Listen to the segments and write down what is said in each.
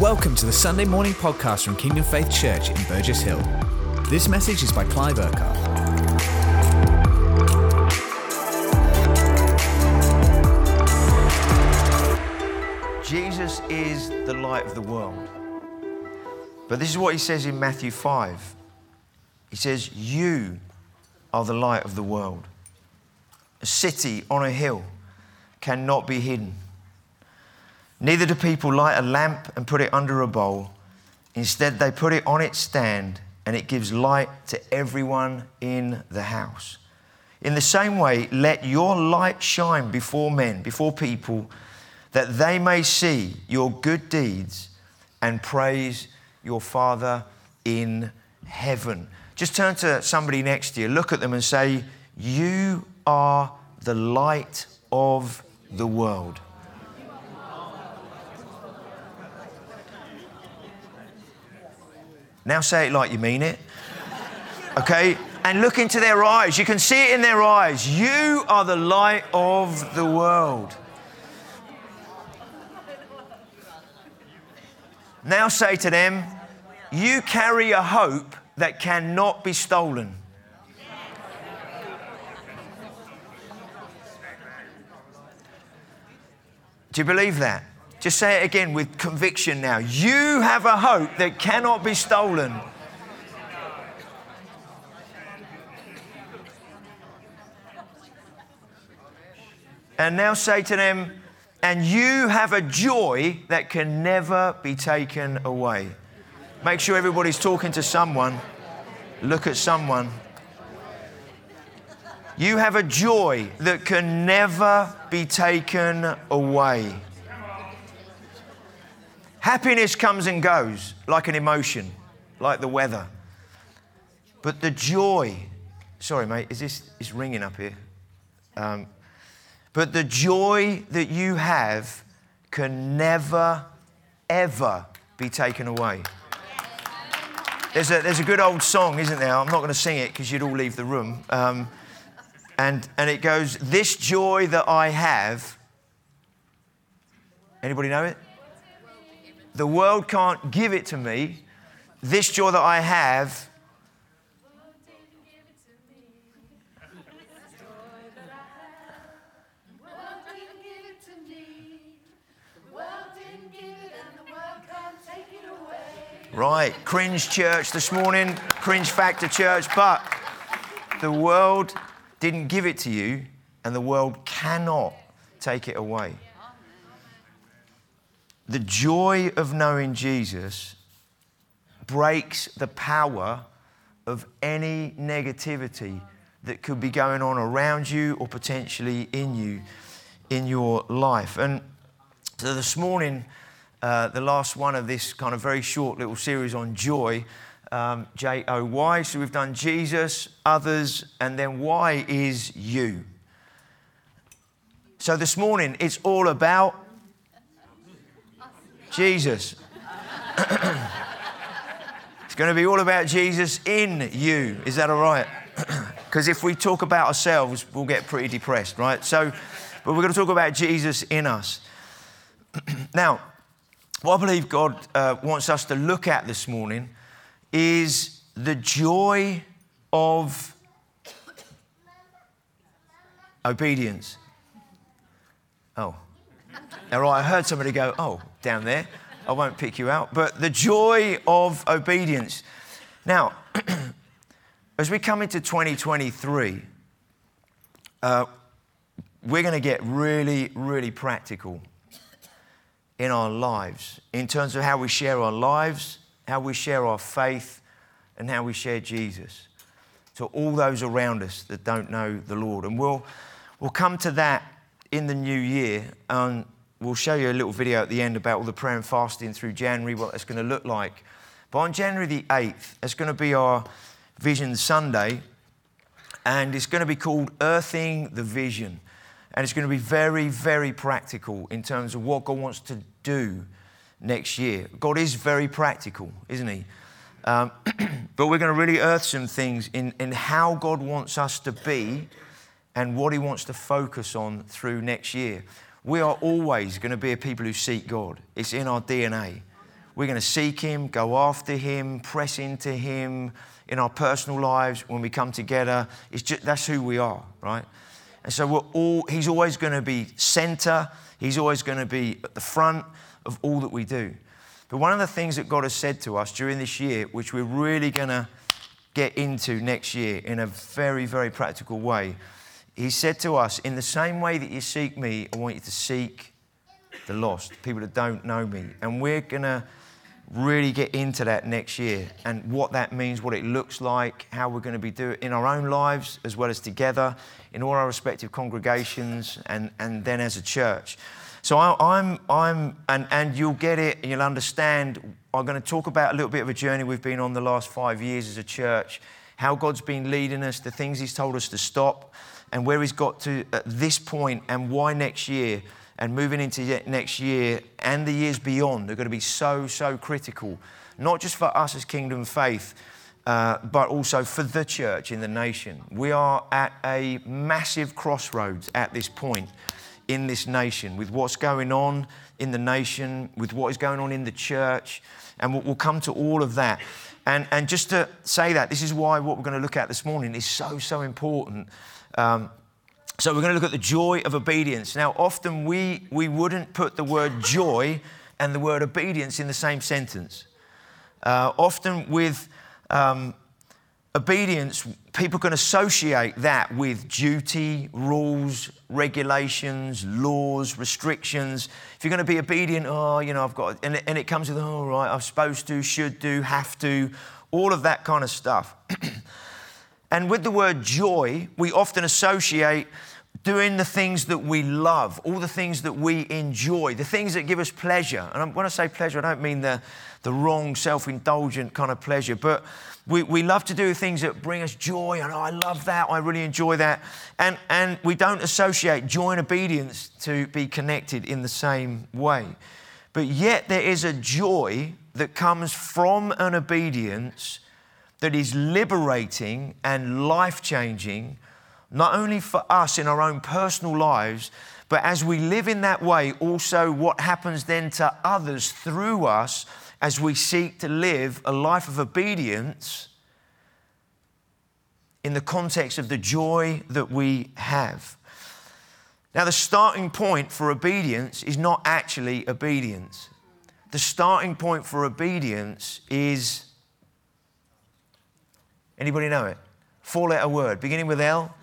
Welcome to the Sunday morning podcast from Kingdom Faith Church in Burgess Hill. This message is by Clive Urquhart. Jesus is the light of the world. But this is what he says in Matthew 5. He says, You are the light of the world. A city on a hill cannot be hidden. Neither do people light a lamp and put it under a bowl. Instead, they put it on its stand and it gives light to everyone in the house. In the same way, let your light shine before men, before people, that they may see your good deeds and praise your Father in heaven. Just turn to somebody next to you, look at them and say, You are the light of the world. Now say it like you mean it. Okay? And look into their eyes. You can see it in their eyes. You are the light of the world. Now say to them, You carry a hope that cannot be stolen. Do you believe that? Just say it again with conviction now. You have a hope that cannot be stolen. And now say to them, and you have a joy that can never be taken away. Make sure everybody's talking to someone. Look at someone. You have a joy that can never be taken away. Happiness comes and goes like an emotion, like the weather. But the joy, sorry, mate, is this is ringing up here? Um, but the joy that you have can never, ever be taken away. There's a, there's a good old song, isn't there? I'm not going to sing it because you'd all leave the room. Um, and, and it goes, This joy that I have. Anybody know it? The world can't give it to me. This joy that I have Right, cringe church this morning, cringe factor church, but the world didn't give it to you, and the world cannot take it away. The joy of knowing Jesus breaks the power of any negativity that could be going on around you or potentially in you in your life. And so this morning, uh, the last one of this kind of very short little series on joy, um, J O Y. So we've done Jesus, others, and then why is you. So this morning, it's all about Jesus. it's going to be all about Jesus in you. Is that all right? Because if we talk about ourselves, we'll get pretty depressed, right? So, but we're going to talk about Jesus in us. now, what I believe God uh, wants us to look at this morning is the joy of obedience. Oh. All right, I heard somebody go, oh, down there. I won't pick you out. But the joy of obedience. Now, as we come into 2023, uh, we're going to get really, really practical in our lives in terms of how we share our lives, how we share our faith, and how we share Jesus to all those around us that don't know the Lord. And we'll, we'll come to that in the new year. And we'll show you a little video at the end about all the prayer and fasting through January, what that's going to look like. But on January the 8th, it's going to be our Vision Sunday, and it's going to be called Earthing the Vision. And it's going to be very, very practical in terms of what God wants to do next year. God is very practical, isn't He? Um, but we're going to really earth some things in, in how God wants us to be and what He wants to focus on through next year. We are always going to be a people who seek God, it's in our DNA. We're going to seek Him, go after Him, press into Him in our personal lives when we come together. It's just, that's who we are, right? And so we're all, He's always going to be center, He's always going to be at the front of all that we do. But one of the things that God has said to us during this year, which we're really going to get into next year in a very, very practical way, He said to us, In the same way that you seek me, I want you to seek the lost, people that don't know me. And we're going to really get into that next year and what that means, what it looks like, how we're going to be doing it in our own lives as well as together in all our respective congregations and, and then as a church. So I, am I'm, I'm and, and you'll get it and you'll understand. I'm going to talk about a little bit of a journey we've been on the last five years as a church, how God's been leading us, the things He's told us to stop, and where He's got to at this point, and why next year and moving into next year and the years beyond are going to be so, so critical, not just for us as Kingdom Faith, uh, but also for the church in the nation. We are at a massive crossroads at this point in this nation with what's going on in the nation, with what is going on in the church, and we'll, we'll come to all of that. And, and just to say that, this is why what we're going to look at this morning is so, so important. Um, so we're going to look at the joy of obedience. Now, often we, we wouldn't put the word joy and the word obedience in the same sentence. Uh, often with um, obedience, people can associate that with duty, rules, regulations, laws, restrictions. If you're going to be obedient, oh, you know, I've got, and it, and it comes with, oh, right, I'm supposed to, should do, have to, all of that kind of stuff. and with the word joy, we often associate doing the things that we love, all the things that we enjoy, the things that give us pleasure. And when I say pleasure, I don't mean the, the wrong, self indulgent kind of pleasure, but we, we love to do things that bring us joy. And oh, I love that, I really enjoy that. And, and we don't associate joy and obedience to be connected in the same way. But yet, there is a joy that comes from an obedience that is liberating and life changing not only for us in our own personal lives, but as we live in that way, also what happens then to others through us as we seek to live a life of obedience in the context of the joy that we have. Now, the starting point for obedience is not actually obedience. The starting point for obedience is anybody know it? Four letter word, beginning with L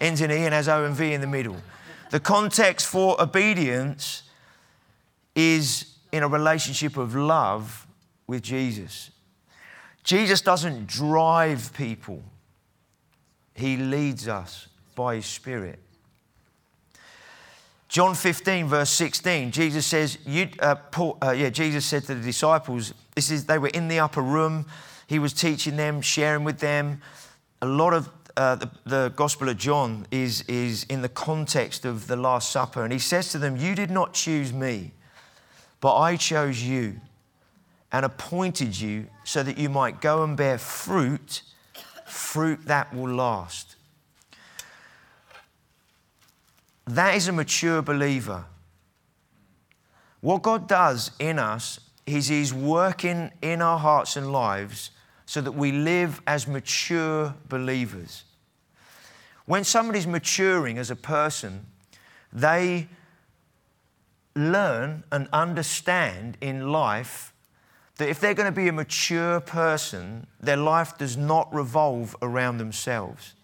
ends in E and has O and V in the middle. The context for obedience is in a relationship of love with Jesus. Jesus doesn't drive people, He leads us by His Spirit. John 15, verse 16, Jesus says, you, uh, Paul, uh, yeah, Jesus said to the disciples, this is, they were in the upper room. He was teaching them, sharing with them. A lot of uh, the, the Gospel of John is, is in the context of the Last Supper. And he says to them, You did not choose me, but I chose you and appointed you so that you might go and bear fruit, fruit that will last. That is a mature believer. What God does in us is He's working in our hearts and lives so that we live as mature believers. When somebody's maturing as a person, they learn and understand in life that if they're going to be a mature person, their life does not revolve around themselves.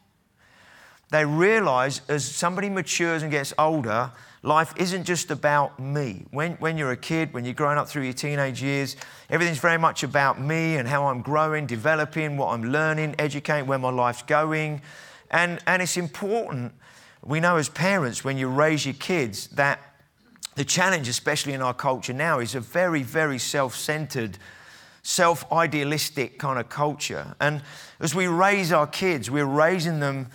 They realize as somebody matures and gets older, life isn't just about me. When, when you're a kid, when you're growing up through your teenage years, everything's very much about me and how I'm growing, developing, what I'm learning, educating, where my life's going. And, and it's important, we know as parents, when you raise your kids, that the challenge, especially in our culture now, is a very, very self centered, self idealistic kind of culture. And as we raise our kids, we're raising them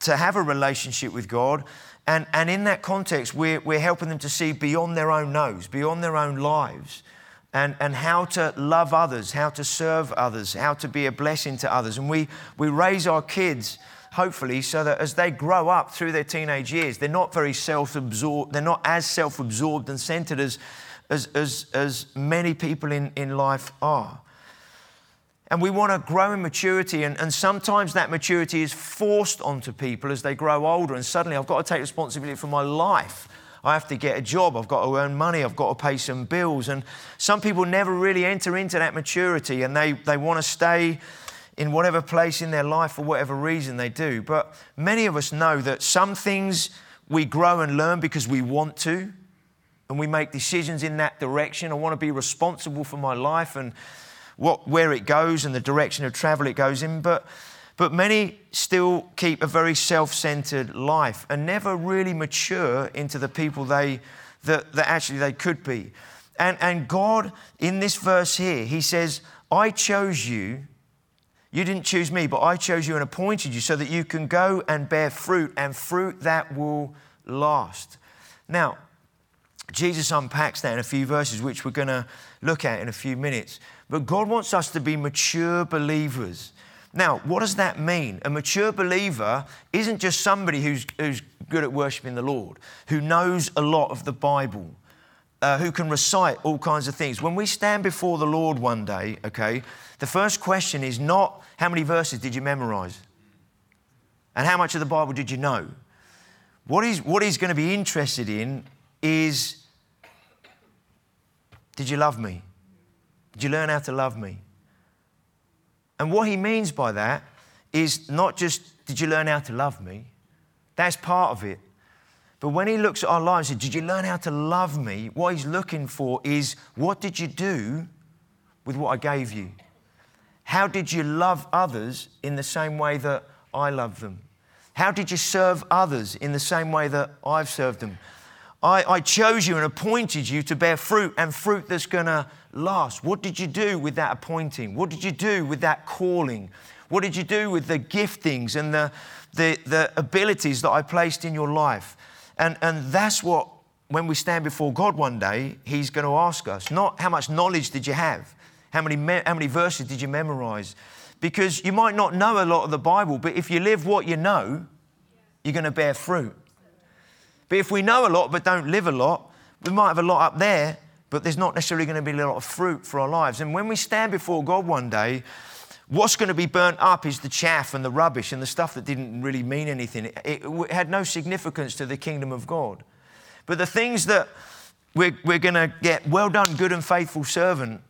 to have a relationship with God. And, and in that context, we're, we're helping them to see beyond their own nose, beyond their own lives, and, and how to love others, how to serve others, how to be a blessing to others. And we, we raise our kids, hopefully, so that as they grow up through their teenage years, they're not very self absorbed, they're not as self absorbed and centered as, as, as, as many people in, in life are. And we want to grow in maturity, and, and sometimes that maturity is forced onto people as they grow older, and suddenly I've got to take responsibility for my life. I have to get a job, I've got to earn money, I've got to pay some bills. And some people never really enter into that maturity and they, they want to stay in whatever place in their life for whatever reason they do. But many of us know that some things we grow and learn because we want to, and we make decisions in that direction. I want to be responsible for my life and what, where it goes and the direction of travel it goes in. But, but many still keep a very self centered life and never really mature into the people they, that, that actually they could be. And, and God, in this verse here, He says, I chose you. You didn't choose me, but I chose you and appointed you so that you can go and bear fruit and fruit that will last. Now, Jesus unpacks that in a few verses, which we're going to look at in a few minutes. But God wants us to be mature believers. Now, what does that mean? A mature believer isn't just somebody who's, who's good at worshiping the Lord, who knows a lot of the Bible, uh, who can recite all kinds of things. When we stand before the Lord one day, okay, the first question is not how many verses did you memorize and how much of the Bible did you know? What he's, what he's going to be interested in is did you love me? Did you learn how to love me? And what he means by that is not just, did you learn how to love me? That's part of it. But when he looks at our lives and says, Did you learn how to love me? What he's looking for is, What did you do with what I gave you? How did you love others in the same way that I love them? How did you serve others in the same way that I've served them? I, I chose you and appointed you to bear fruit and fruit that's going to last. What did you do with that appointing? What did you do with that calling? What did you do with the giftings and the, the, the abilities that I placed in your life? And, and that's what, when we stand before God one day, He's going to ask us not how much knowledge did you have? How many, me- how many verses did you memorize? Because you might not know a lot of the Bible, but if you live what you know, you're going to bear fruit. But if we know a lot but don't live a lot, we might have a lot up there, but there's not necessarily going to be a lot of fruit for our lives. And when we stand before God one day, what's going to be burnt up is the chaff and the rubbish and the stuff that didn't really mean anything. It, it had no significance to the kingdom of God. But the things that we're, we're going to get, well done, good and faithful servant,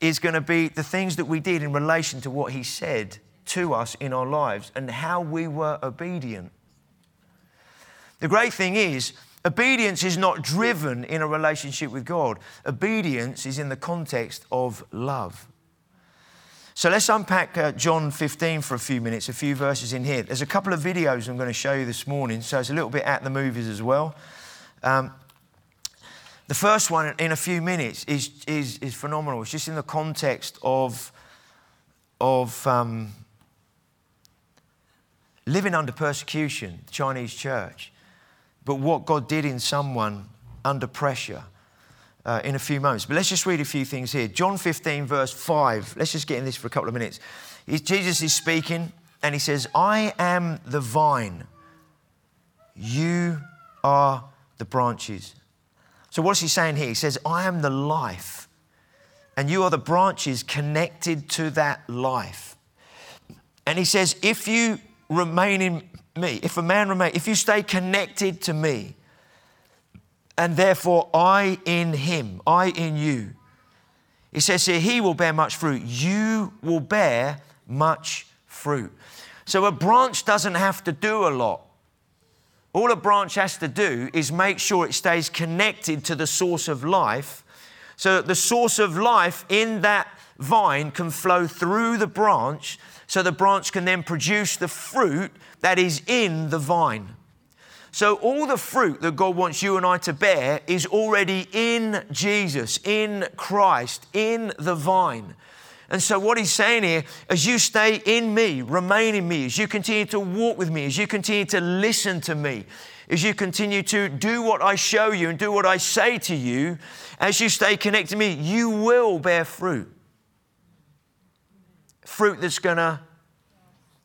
is going to be the things that we did in relation to what He said to us in our lives and how we were obedient. The great thing is, obedience is not driven in a relationship with God, obedience is in the context of love. So let's unpack uh, John 15 for a few minutes, a few verses in here. There's a couple of videos I'm going to show you this morning, so it's a little bit at the movies as well. Um, the first one in a few minutes is, is, is phenomenal. It's just in the context of, of um, living under persecution, the Chinese church but what God did in someone under pressure uh, in a few moments. But let's just read a few things here. John 15, verse 5. Let's just get in this for a couple of minutes. Jesus is speaking and he says, I am the vine, you are the branches. So, what's he saying here? He says, I am the life, and you are the branches connected to that life. And he says, if you remain in me, if a man remain, if you stay connected to me, and therefore I in him, I in you, he says here, he will bear much fruit. You will bear much fruit. So a branch doesn't have to do a lot. All a branch has to do is make sure it stays connected to the source of life so that the source of life in that vine can flow through the branch so the branch can then produce the fruit that is in the vine. So, all the fruit that God wants you and I to bear is already in Jesus, in Christ, in the vine. And so, what he's saying here, as you stay in me, remain in me, as you continue to walk with me, as you continue to listen to me, as you continue to do what I show you and do what I say to you, as you stay connected to me, you will bear fruit. Fruit that's going to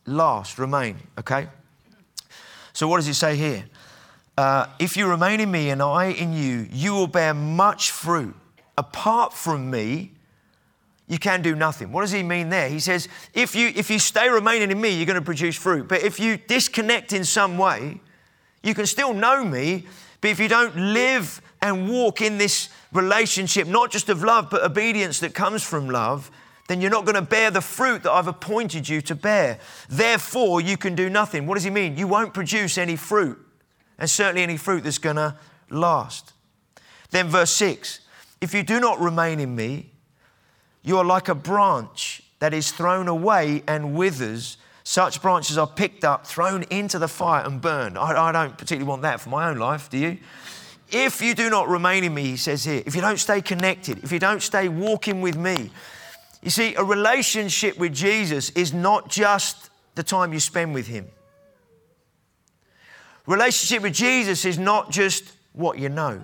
last, remain, okay? So, what does he say here? Uh, if you remain in me and I in you, you will bear much fruit. Apart from me, you can do nothing. What does he mean there? He says, if you, if you stay remaining in me, you're going to produce fruit. But if you disconnect in some way, you can still know me, but if you don't live and walk in this relationship, not just of love, but obedience that comes from love, then you're not going to bear the fruit that I've appointed you to bear. Therefore, you can do nothing. What does he mean? You won't produce any fruit, and certainly any fruit that's going to last. Then, verse 6 If you do not remain in me, you are like a branch that is thrown away and withers. Such branches are picked up, thrown into the fire, and burned. I, I don't particularly want that for my own life, do you? If you do not remain in me, he says here, if you don't stay connected, if you don't stay walking with me, you see, a relationship with Jesus is not just the time you spend with Him. Relationship with Jesus is not just what you know.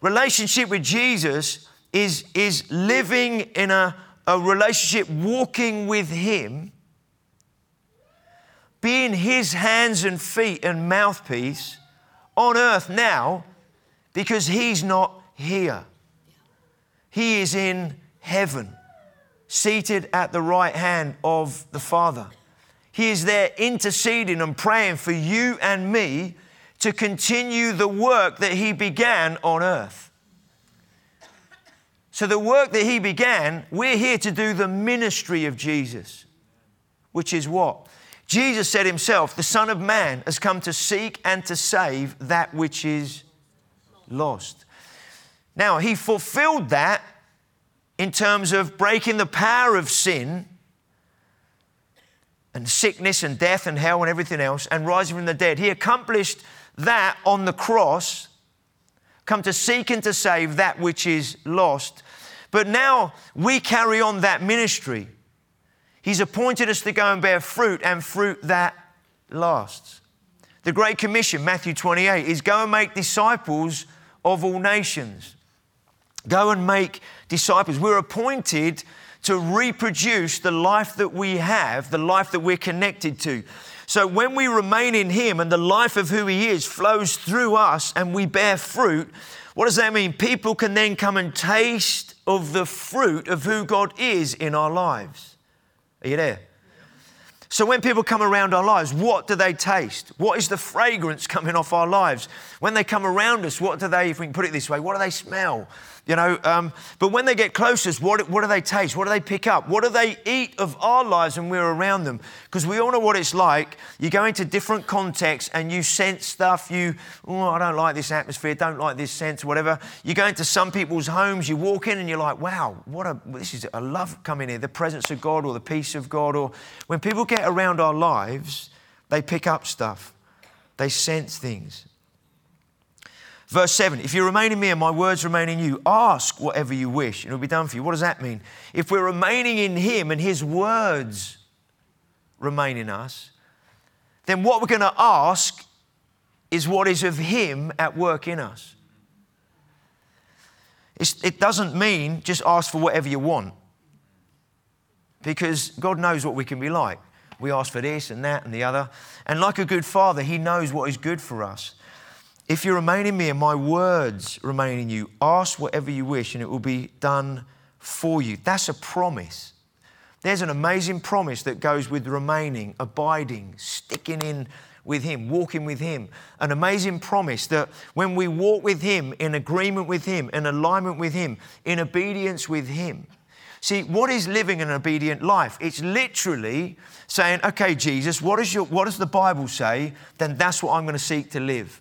Relationship with Jesus is, is living in a, a relationship, walking with Him, being His hands and feet and mouthpiece on earth now because He's not here. He is in heaven, seated at the right hand of the Father. He is there interceding and praying for you and me to continue the work that He began on earth. So, the work that He began, we're here to do the ministry of Jesus, which is what? Jesus said Himself, the Son of Man has come to seek and to save that which is lost. Now, He fulfilled that in terms of breaking the power of sin and sickness and death and hell and everything else and rising from the dead. He accomplished that on the cross, come to seek and to save that which is lost. But now we carry on that ministry. He's appointed us to go and bear fruit and fruit that lasts. The Great Commission, Matthew 28, is go and make disciples of all nations. Go and make disciples. We're appointed to reproduce the life that we have, the life that we're connected to. So when we remain in Him and the life of who He is flows through us and we bear fruit, what does that mean? People can then come and taste of the fruit of who God is in our lives. Are you there? So when people come around our lives, what do they taste? What is the fragrance coming off our lives? When they come around us, what do they, if we can put it this way, what do they smell? You know, um, but when they get closest, what, what do they taste? What do they pick up? What do they eat of our lives when we're around them? Because we all know what it's like. You go into different contexts and you sense stuff. You, oh, I don't like this atmosphere, don't like this sense, whatever. You go into some people's homes, you walk in and you're like, wow, what a, this is, a love coming here, the presence of God or the peace of God. Or when people get around our lives, they pick up stuff, they sense things. Verse 7 If you remain in me and my words remain in you, ask whatever you wish and it will be done for you. What does that mean? If we're remaining in him and his words remain in us, then what we're going to ask is what is of him at work in us. It's, it doesn't mean just ask for whatever you want because God knows what we can be like. We ask for this and that and the other. And like a good father, he knows what is good for us. If you remain in me and my words remain in you, ask whatever you wish and it will be done for you. That's a promise. There's an amazing promise that goes with remaining, abiding, sticking in with Him, walking with Him. An amazing promise that when we walk with Him, in agreement with Him, in alignment with Him, in obedience with Him. See, what is living an obedient life? It's literally saying, okay, Jesus, what, is your, what does the Bible say? Then that's what I'm going to seek to live.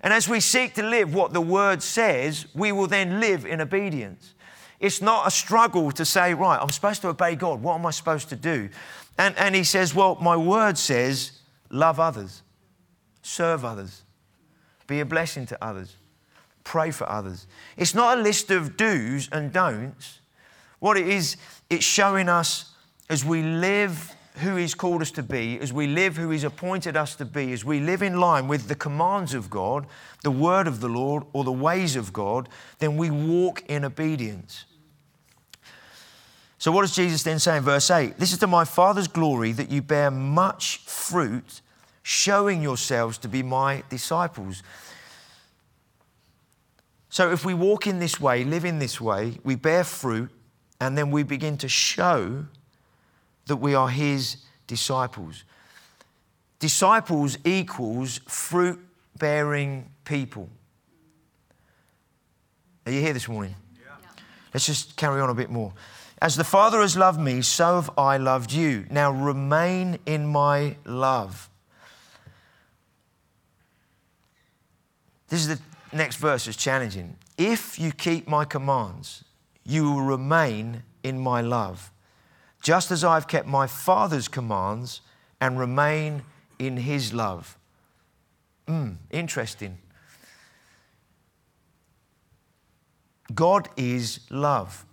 And as we seek to live what the word says, we will then live in obedience. It's not a struggle to say, right, I'm supposed to obey God. What am I supposed to do? And, and he says, well, my word says, love others, serve others, be a blessing to others, pray for others. It's not a list of do's and don'ts. What it is, it's showing us as we live who He's called us to be, as we live who He's appointed us to be, as we live in line with the commands of God, the word of the Lord, or the ways of God, then we walk in obedience. So, what does Jesus then say in verse 8? This is to my Father's glory that you bear much fruit, showing yourselves to be my disciples. So, if we walk in this way, live in this way, we bear fruit, and then we begin to show that we are his disciples. Disciples equals fruit bearing people. Are you here this morning? Yeah. Let's just carry on a bit more. As the Father has loved me, so have I loved you. Now remain in my love. This is the next verse is challenging. If you keep my commands, you will remain in my love, just as I've kept my Father's commands and remain in his love. Hmm, interesting. God is love.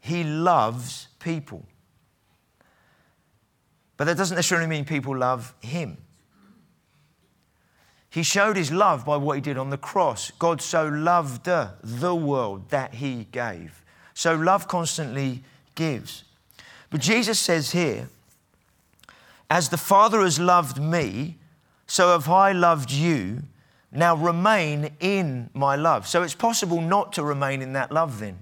He loves people. But that doesn't necessarily mean people love Him. He showed His love by what He did on the cross. God so loved the world that He gave. So love constantly gives. But Jesus says here, as the Father has loved me, so have I loved you. Now remain in my love. So it's possible not to remain in that love then.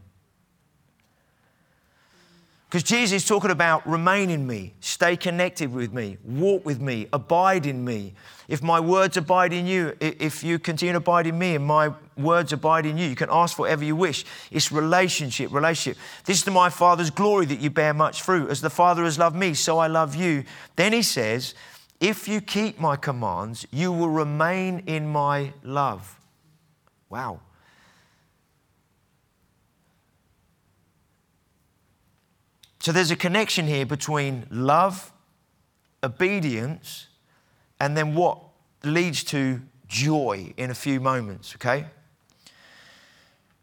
Because Jesus is talking about remain in me, stay connected with me, walk with me, abide in me. If my words abide in you, if you continue to abide in me and my words abide in you, you can ask for whatever you wish. It's relationship, relationship. This is to my Father's glory that you bear much fruit. As the Father has loved me, so I love you. Then he says, If you keep my commands, you will remain in my love. Wow. So there's a connection here between love, obedience, and then what leads to joy in a few moments, okay?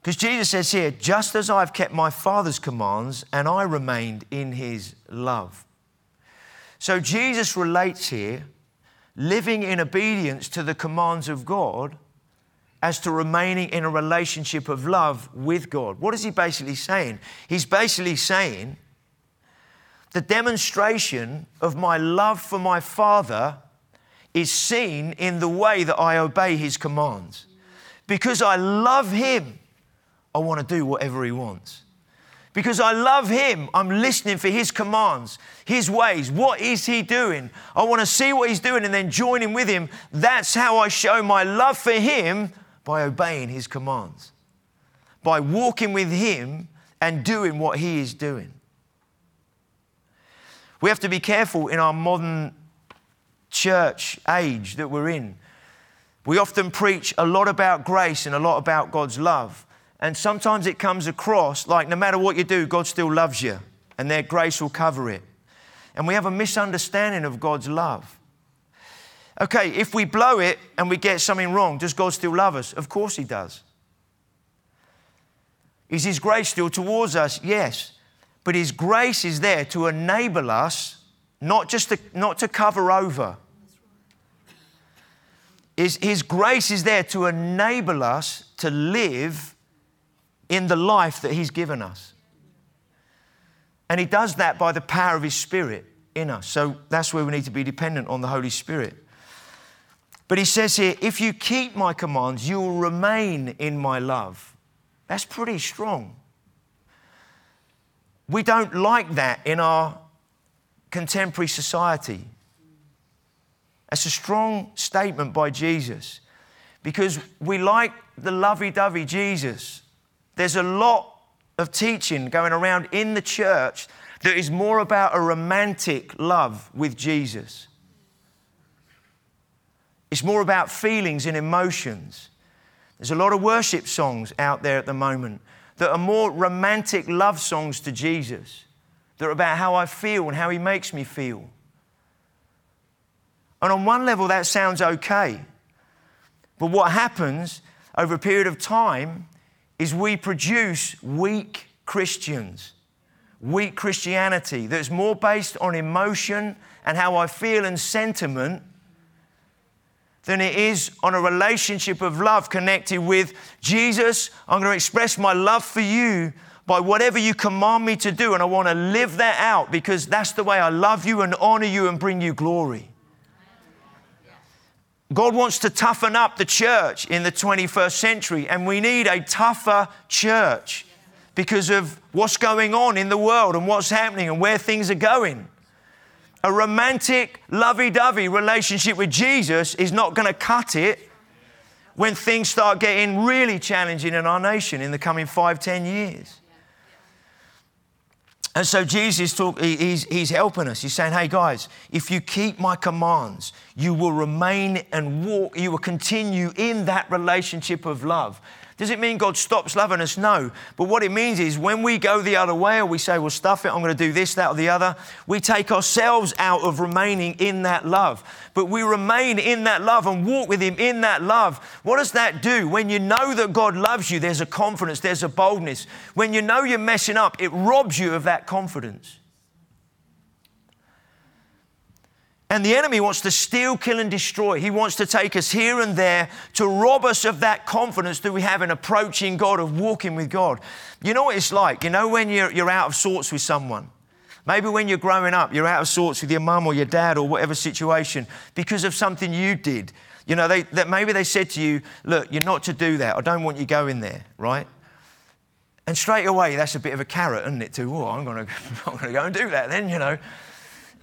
Because Jesus says here, just as I've kept my Father's commands and I remained in his love. So Jesus relates here living in obedience to the commands of God as to remaining in a relationship of love with God. What is he basically saying? He's basically saying, the demonstration of my love for my Father is seen in the way that I obey His commands. Because I love Him, I want to do whatever He wants. Because I love Him, I'm listening for His commands, His ways. What is He doing? I want to see what He's doing and then join Him with Him. That's how I show my love for Him by obeying His commands, by walking with Him and doing what He is doing. We have to be careful in our modern church age that we're in. We often preach a lot about grace and a lot about God's love. And sometimes it comes across like no matter what you do, God still loves you and their grace will cover it. And we have a misunderstanding of God's love. Okay, if we blow it and we get something wrong, does God still love us? Of course He does. Is His grace still towards us? Yes. But His grace is there to enable us, not just to, not to cover over. His, his grace is there to enable us to live in the life that He's given us. And He does that by the power of His Spirit in us. So that's where we need to be dependent on the Holy Spirit. But He says here, if you keep my commands, you will remain in my love. That's pretty strong. We don't like that in our contemporary society. That's a strong statement by Jesus because we like the lovey dovey Jesus. There's a lot of teaching going around in the church that is more about a romantic love with Jesus. It's more about feelings and emotions. There's a lot of worship songs out there at the moment that are more romantic love songs to Jesus. that are about how I feel and how He makes me feel. And on one level, that sounds okay. But what happens over a period of time is we produce weak Christians, weak Christianity that's more based on emotion and how I feel and sentiment than it is on a relationship of love connected with Jesus. I'm going to express my love for you by whatever you command me to do, and I want to live that out because that's the way I love you and honor you and bring you glory. God wants to toughen up the church in the 21st century, and we need a tougher church because of what's going on in the world and what's happening and where things are going. A romantic, lovey dovey relationship with Jesus is not going to cut it when things start getting really challenging in our nation in the coming five, ten years. And so Jesus talk, he's, he's helping us. He's saying, hey guys, if you keep my commands, you will remain and walk, you will continue in that relationship of love. Does it mean God stops loving us? No. But what it means is when we go the other way or we say, well, stuff it, I'm going to do this, that, or the other, we take ourselves out of remaining in that love. But we remain in that love and walk with Him in that love. What does that do? When you know that God loves you, there's a confidence, there's a boldness. When you know you're messing up, it robs you of that confidence. And the enemy wants to steal, kill, and destroy. He wants to take us here and there to rob us of that confidence that we have in approaching God, of walking with God. You know what it's like? You know when you're, you're out of sorts with someone? Maybe when you're growing up, you're out of sorts with your mum or your dad or whatever situation because of something you did. You know, they, that maybe they said to you, Look, you're not to do that. I don't want you going there, right? And straight away, that's a bit of a carrot, isn't it? To, oh, I'm going to go and do that then, you know.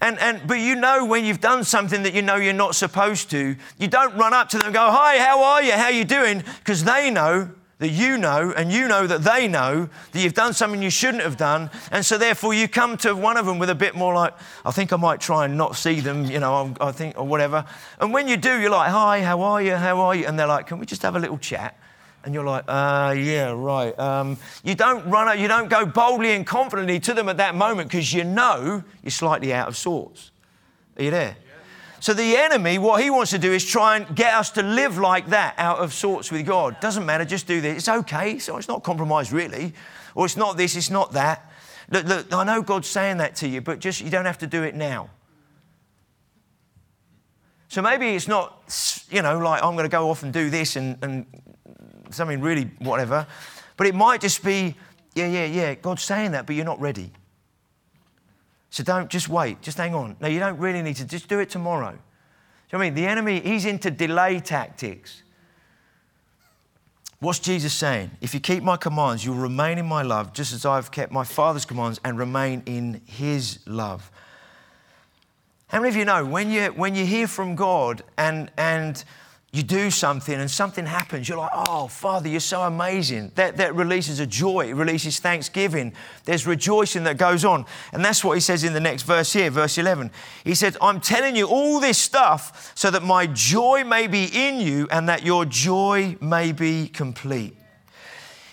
And, and, but you know when you've done something that you know you're not supposed to, you don't run up to them and go, Hi, how are you? How are you doing? Because they know that you know, and you know that they know that you've done something you shouldn't have done. And so therefore you come to one of them with a bit more like, I think I might try and not see them, you know, I think, or whatever. And when you do, you're like, Hi, how are you? How are you? And they're like, Can we just have a little chat? And you're like, uh, yeah, right. Um, you don't run out, you don't go boldly and confidently to them at that moment because you know you're slightly out of sorts. Are you there? So the enemy, what he wants to do is try and get us to live like that, out of sorts with God. Doesn't matter, just do this. It's okay. So it's not compromise really, or it's not this, it's not that. Look, look, I know God's saying that to you, but just you don't have to do it now. So maybe it's not, you know, like I'm going to go off and do this and, and something really whatever. But it might just be, yeah, yeah, yeah, God's saying that, but you're not ready. So don't just wait, just hang on. No, you don't really need to, just do it tomorrow. Do you know I mean? The enemy, he's into delay tactics. What's Jesus saying? If you keep my commands, you'll remain in my love, just as I've kept my Father's commands and remain in his love. How many of you know when you, when you hear from God and, and you do something and something happens, you're like, oh, Father, you're so amazing. That, that releases a joy, it releases thanksgiving. There's rejoicing that goes on. And that's what he says in the next verse here, verse 11. He says, I'm telling you all this stuff so that my joy may be in you and that your joy may be complete.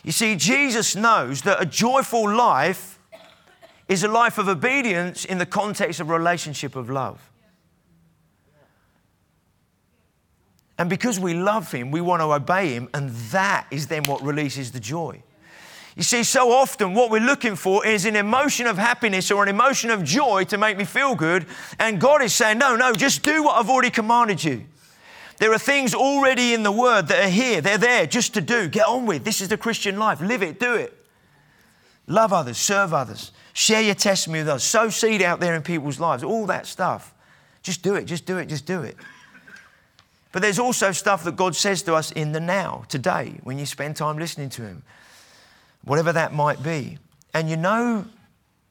You see, Jesus knows that a joyful life is a life of obedience in the context of relationship of love. And because we love Him, we want to obey Him, and that is then what releases the joy. You see, so often what we're looking for is an emotion of happiness or an emotion of joy to make me feel good. And God is saying, no, no, just do what I've already commanded you. There are things already in the Word that are here. They're there just to do. Get on with. This is the Christian life. Live it, do it. Love others, serve others, share your testimony with others, sow seed out there in people's lives, all that stuff. Just do it, just do it, just do it. But there's also stuff that God says to us in the now, today, when you spend time listening to Him, whatever that might be. And you know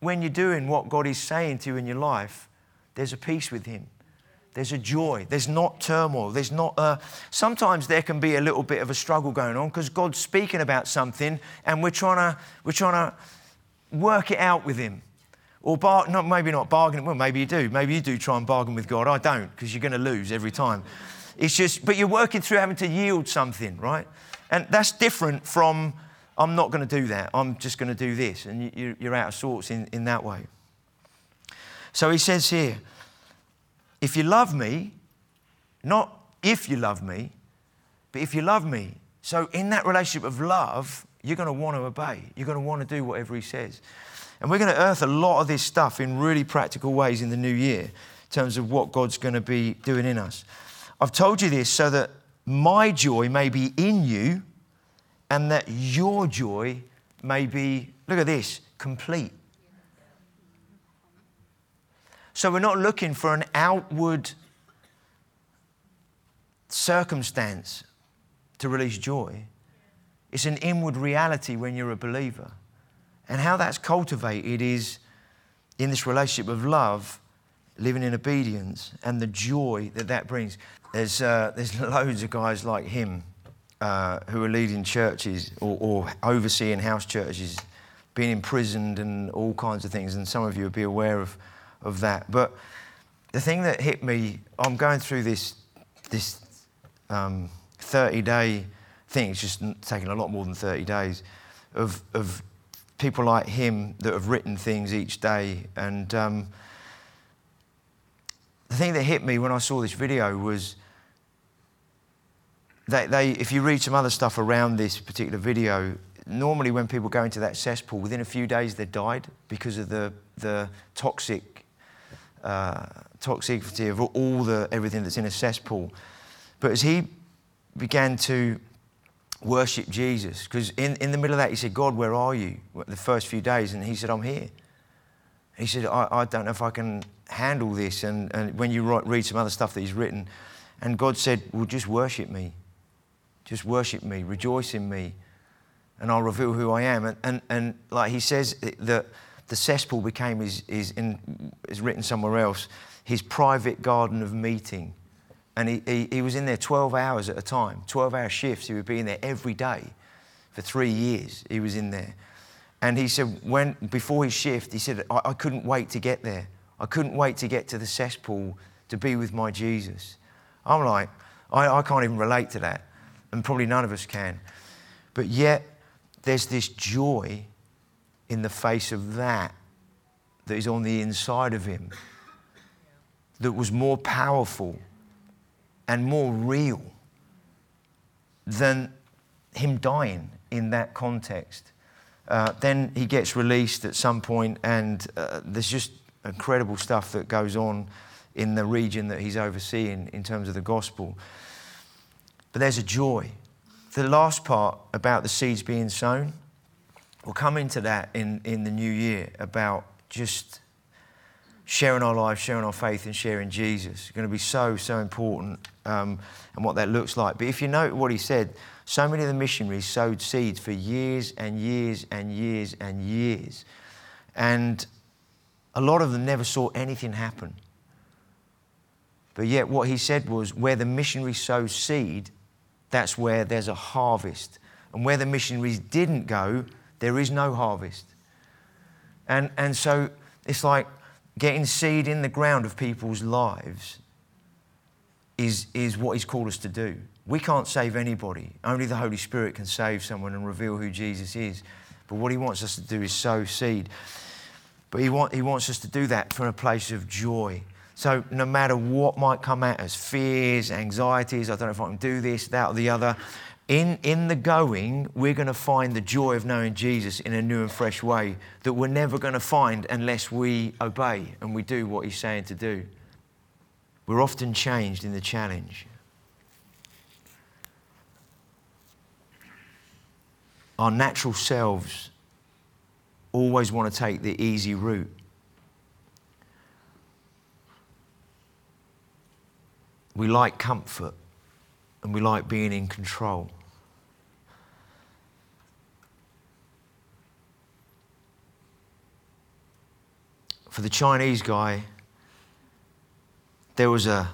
when you're doing what God is saying to you in your life, there's a peace with Him. There's a joy. There's not turmoil. There's not a. Sometimes there can be a little bit of a struggle going on because God's speaking about something and we're trying to, we're trying to work it out with Him. Or bar, not, maybe not bargain. Well, maybe you do. Maybe you do try and bargain with God. I don't because you're going to lose every time. It's just, but you're working through having to yield something, right? And that's different from, I'm not going to do that. I'm just going to do this. And you're out of sorts in, in that way. So he says here, if you love me, not if you love me, but if you love me. So in that relationship of love, you're going to want to obey. You're going to want to do whatever he says. And we're going to earth a lot of this stuff in really practical ways in the new year in terms of what God's going to be doing in us. I've told you this so that my joy may be in you and that your joy may be, look at this, complete. So we're not looking for an outward circumstance to release joy. It's an inward reality when you're a believer. And how that's cultivated is in this relationship of love, living in obedience, and the joy that that brings. There's, uh, there's loads of guys like him uh, who are leading churches or, or, overseeing house churches, being imprisoned and all kinds of things. And some of you will be aware of, of that. But the thing that hit me, I'm going through this, this um, 30 day thing, it's just taken a lot more than 30 days, of, of people like him that have written things each day. And um, the thing that hit me when I saw this video was they, they, if you read some other stuff around this particular video, normally when people go into that cesspool, within a few days they died because of the, the toxic uh, toxicity of all the everything that's in a cesspool. But as he began to worship Jesus, because in, in the middle of that he said, God, where are you? The first few days, and he said, I'm here. He said, I, I don't know if I can handle this. And, and when you write, read some other stuff that he's written, and God said, Well, just worship me. Just worship me, rejoice in me, and I'll reveal who I am. And, and, and like he says, that the cesspool became his, his in, is written somewhere else, his private garden of meeting. And he, he, he was in there 12 hours at a time, 12 hour shifts. He would be in there every day for three years. He was in there. And he said, when, before his shift, he said, I, I couldn't wait to get there. I couldn't wait to get to the cesspool to be with my Jesus. I'm like, I, I can't even relate to that and probably none of us can. But yet, there's this joy in the face of that that is on the inside of him that was more powerful and more real than him dying in that context. Uh, then he gets released at some point, and uh, there's just incredible stuff that goes on in the region that he's overseeing in terms of the gospel. But there's a joy. The last part about the seeds being sown, we'll come into that in, in the new year about just sharing our lives, sharing our faith, and sharing Jesus. It's going to be so, so important um, and what that looks like. But if you note what he said, so many of the missionaries sowed seeds for years and years and years and years. And a lot of them never saw anything happen. But yet, what he said was where the missionary sows seed, that's where there's a harvest. And where the missionaries didn't go, there is no harvest. And, and so it's like getting seed in the ground of people's lives is, is what he's called us to do. We can't save anybody. Only the Holy Spirit can save someone and reveal who Jesus is. But what he wants us to do is sow seed. But he, want, he wants us to do that from a place of joy so, no matter what might come at us fears, anxieties, I don't know if I can do this, that, or the other in, in the going, we're going to find the joy of knowing Jesus in a new and fresh way that we're never going to find unless we obey and we do what He's saying to do. We're often changed in the challenge. Our natural selves always want to take the easy route. We like comfort and we like being in control. For the Chinese guy, there was a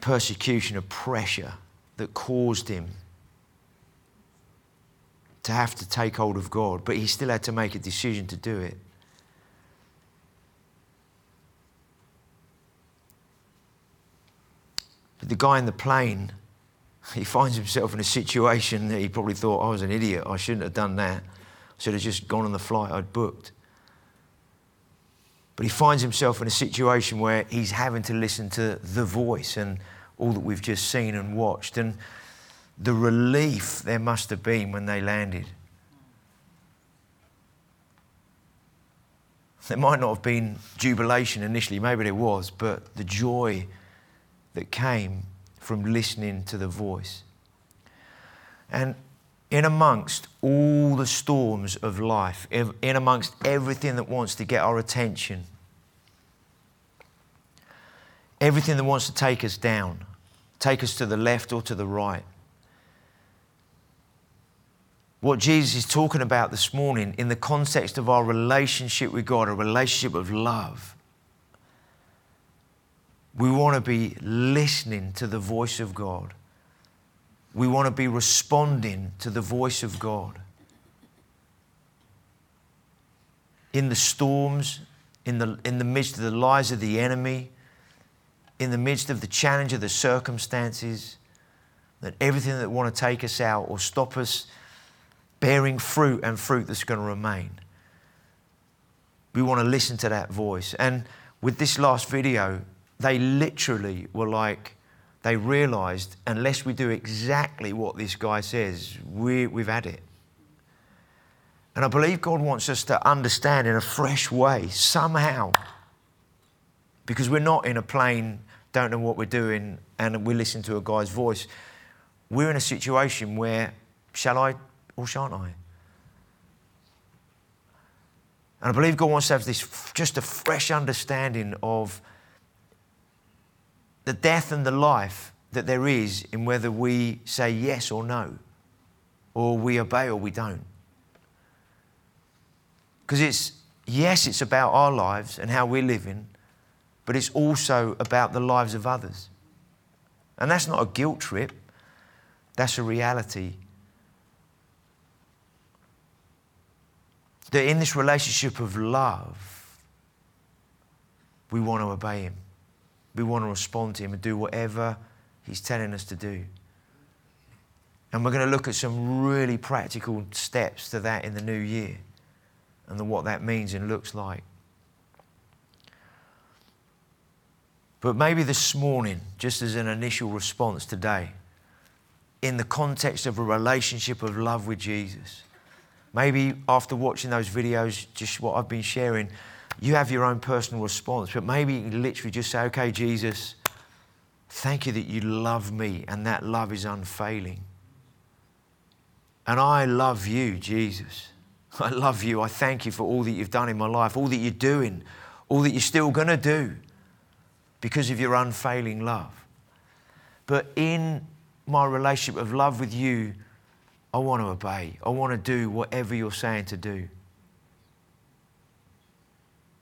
persecution, a pressure that caused him to have to take hold of God, but he still had to make a decision to do it. But the guy in the plane, he finds himself in a situation that he probably thought, oh, I was an idiot. I shouldn't have done that. I should have just gone on the flight I'd booked. But he finds himself in a situation where he's having to listen to the voice and all that we've just seen and watched. And the relief there must have been when they landed. There might not have been jubilation initially, maybe there was, but the joy that came from listening to the voice. And in amongst all the storms of life, in amongst everything that wants to get our attention, everything that wants to take us down, take us to the left or to the right. What Jesus is talking about this morning in the context of our relationship with God, a relationship of love. We want to be listening to the voice of God. We want to be responding to the voice of God. In the storms, in the, in the midst of the lies of the enemy, in the midst of the challenge of the circumstances, that everything that want to take us out or stop us bearing fruit and fruit that's going to remain. We want to listen to that voice. And with this last video, they literally were like, they realized unless we do exactly what this guy says, we, we've had it. And I believe God wants us to understand in a fresh way, somehow, because we're not in a plane, don't know what we're doing, and we listen to a guy's voice. We're in a situation where, shall I or shan't I? And I believe God wants to have this just a fresh understanding of the death and the life that there is in whether we say yes or no, or we obey or we don't. Because it's, yes, it's about our lives and how we're living, but it's also about the lives of others. And that's not a guilt trip, that's a reality. That in this relationship of love, we want to obey Him. We want to respond to Him and do whatever He's telling us to do. And we're going to look at some really practical steps to that in the new year and what that means and looks like. But maybe this morning, just as an initial response today, in the context of a relationship of love with Jesus, maybe after watching those videos, just what I've been sharing, you have your own personal response. But maybe you literally just say, okay, Jesus, thank you that you love me and that love is unfailing. And I love you, Jesus. I love you. I thank you for all that you've done in my life, all that you're doing, all that you're still going to do because of your unfailing love. But in my relationship of love with you, I want to obey. I want to do whatever you're saying to do.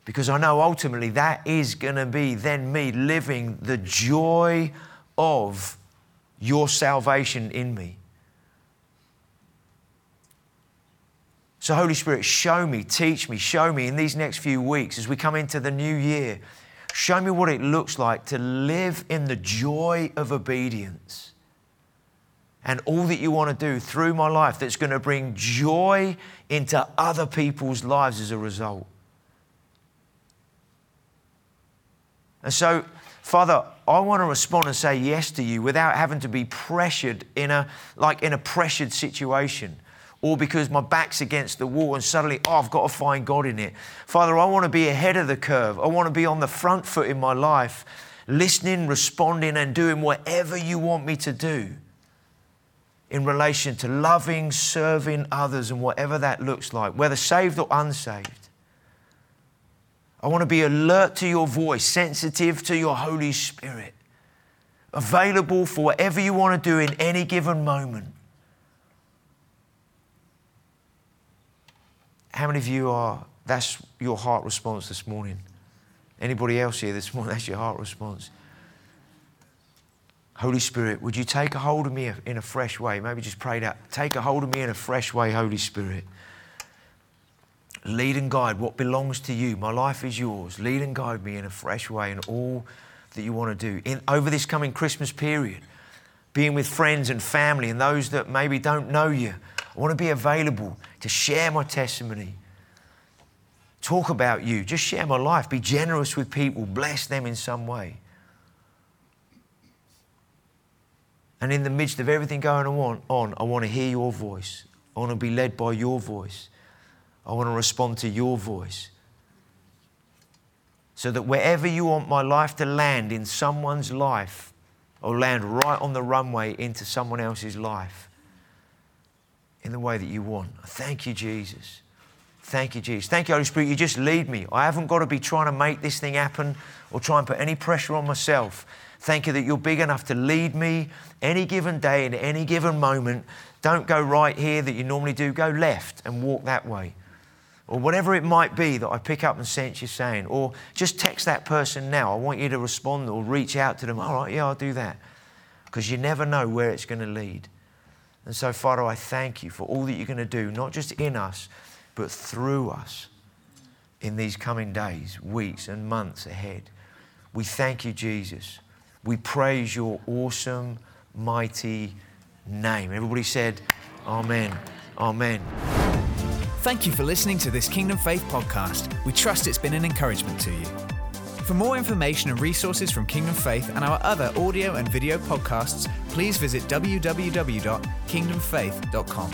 Because I know ultimately that is going to be then me living the joy of your salvation in me. So, Holy Spirit, show me, teach me, show me in these next few weeks as we come into the new year. Show me what it looks like to live in the joy of obedience and all that you want to do through my life that's going to bring joy into other people's lives as a result. And so, Father, I want to respond and say yes to you without having to be pressured in a like in a pressured situation or because my back's against the wall and suddenly, oh, I've got to find God in it. Father, I want to be ahead of the curve. I want to be on the front foot in my life, listening, responding, and doing whatever you want me to do in relation to loving, serving others, and whatever that looks like, whether saved or unsaved. I want to be alert to your voice, sensitive to your Holy Spirit, available for whatever you want to do in any given moment. How many of you are, that's your heart response this morning? Anybody else here this morning, that's your heart response? Holy Spirit, would you take a hold of me in a fresh way? Maybe just pray that. Take a hold of me in a fresh way, Holy Spirit. Lead and guide what belongs to you. My life is yours. Lead and guide me in a fresh way in all that you want to do. In, over this coming Christmas period, being with friends and family and those that maybe don't know you, I want to be available to share my testimony, talk about you, just share my life, be generous with people, bless them in some way. And in the midst of everything going on, I want to hear your voice. I want to be led by your voice. I want to respond to your voice. So that wherever you want my life to land in someone's life, I'll land right on the runway into someone else's life in the way that you want. Thank you, Jesus. Thank you, Jesus. Thank you, Holy Spirit. You just lead me. I haven't got to be trying to make this thing happen or try and put any pressure on myself. Thank you that you're big enough to lead me any given day in any given moment. Don't go right here that you normally do, go left and walk that way. Or whatever it might be that I pick up and sense you saying. Or just text that person now. I want you to respond or reach out to them. All right, yeah, I'll do that. Because you never know where it's going to lead. And so, Father, I thank you for all that you're going to do, not just in us, but through us in these coming days, weeks, and months ahead. We thank you, Jesus. We praise your awesome, mighty name. Everybody said, Amen. Amen. Thank you for listening to this Kingdom Faith podcast. We trust it's been an encouragement to you. For more information and resources from Kingdom Faith and our other audio and video podcasts, please visit www.kingdomfaith.com.